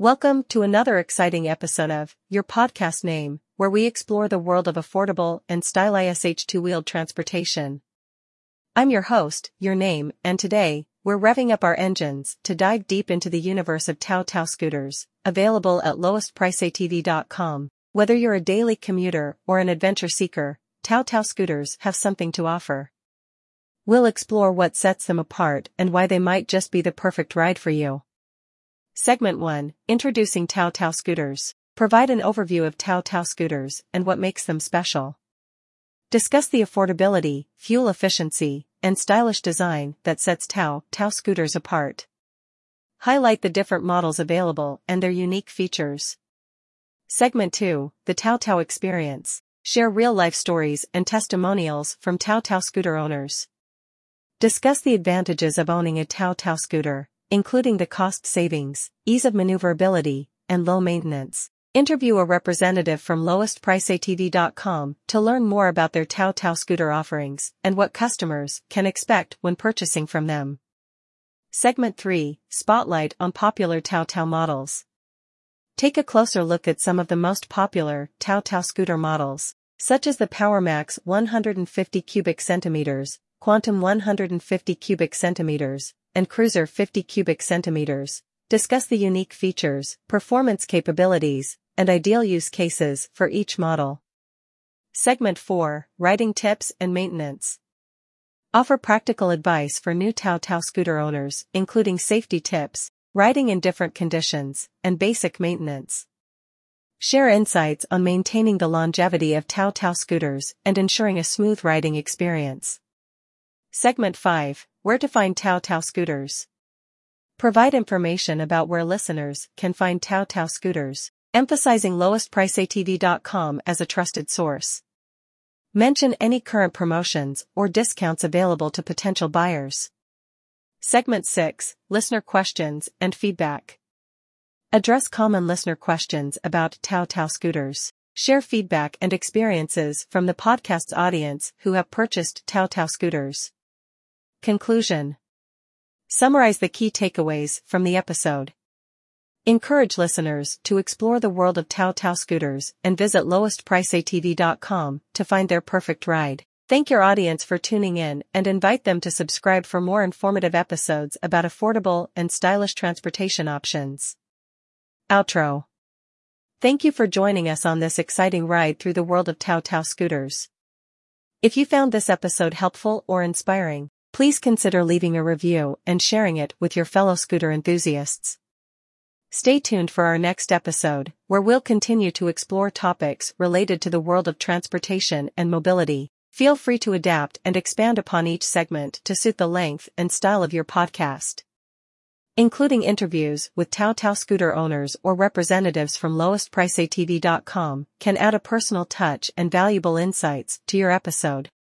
Welcome to another exciting episode of Your Podcast Name, where we explore the world of affordable and stylish two-wheeled transportation. I'm your host, Your Name, and today, we're revving up our engines to dive deep into the universe of Tao Tao scooters, available at lowestpriceatv.com. Whether you're a daily commuter or an adventure seeker, Tao Tao scooters have something to offer. We'll explore what sets them apart and why they might just be the perfect ride for you. Segment 1, Introducing Tao Tao Scooters. Provide an overview of Tao Tao scooters and what makes them special. Discuss the affordability, fuel efficiency, and stylish design that sets Tao Tao scooters apart. Highlight the different models available and their unique features. Segment 2, The Tao Tao Experience. Share real-life stories and testimonials from Tao Tao scooter owners. Discuss the advantages of owning a Tao Tao scooter, including the cost savings, ease of maneuverability, and low maintenance. Interview a representative from lowestpriceatv.com to learn more about their Tao Tao scooter offerings and what customers can expect when purchasing from them. Segment 3, Spotlight on popular Tao Tao models. Take a closer look at some of the most popular Tao Tao scooter models, such as the PowerMax 150 cubic centimeters, Quantum 150 cubic centimeters, and Cruiser 50 cubic centimeters, discuss the unique features, performance capabilities, and ideal use cases for each model. Segment 4, Riding Tips and Maintenance. Offer practical advice for new Tao Tao scooter owners, including safety tips, riding in different conditions, and basic maintenance. Share insights on maintaining the longevity of Tao Tao scooters and ensuring a smooth riding experience. Segment 5 Where to find Tao Tao scooters. Provide information about where listeners can find Tao Tao scooters, emphasizing lowestpriceatv.com as a trusted source. Mention any current promotions or discounts available to potential buyers. Segment 6 Listener Questions and Feedback. Address common listener questions about Tao Tao scooters. Share feedback and experiences from the podcast's audience who have purchased Tao Tao scooters. Conclusion Summarize the key takeaways from the episode. Encourage listeners to explore the world of Tao Tao scooters and visit lowestpriceatv.com to find their perfect ride. Thank your audience for tuning in and invite them to subscribe for more informative episodes about affordable and stylish transportation options. Outro. Thank you for joining us on this exciting ride through the world of Tao Tao scooters. If you found this episode helpful or inspiring, Please consider leaving a review and sharing it with your fellow scooter enthusiasts. Stay tuned for our next episode, where we'll continue to explore topics related to the world of transportation and mobility. Feel free to adapt and expand upon each segment to suit the length and style of your podcast. Including interviews with Tao Tao scooter owners or representatives from lowestpriceatv.com can add a personal touch and valuable insights to your episode.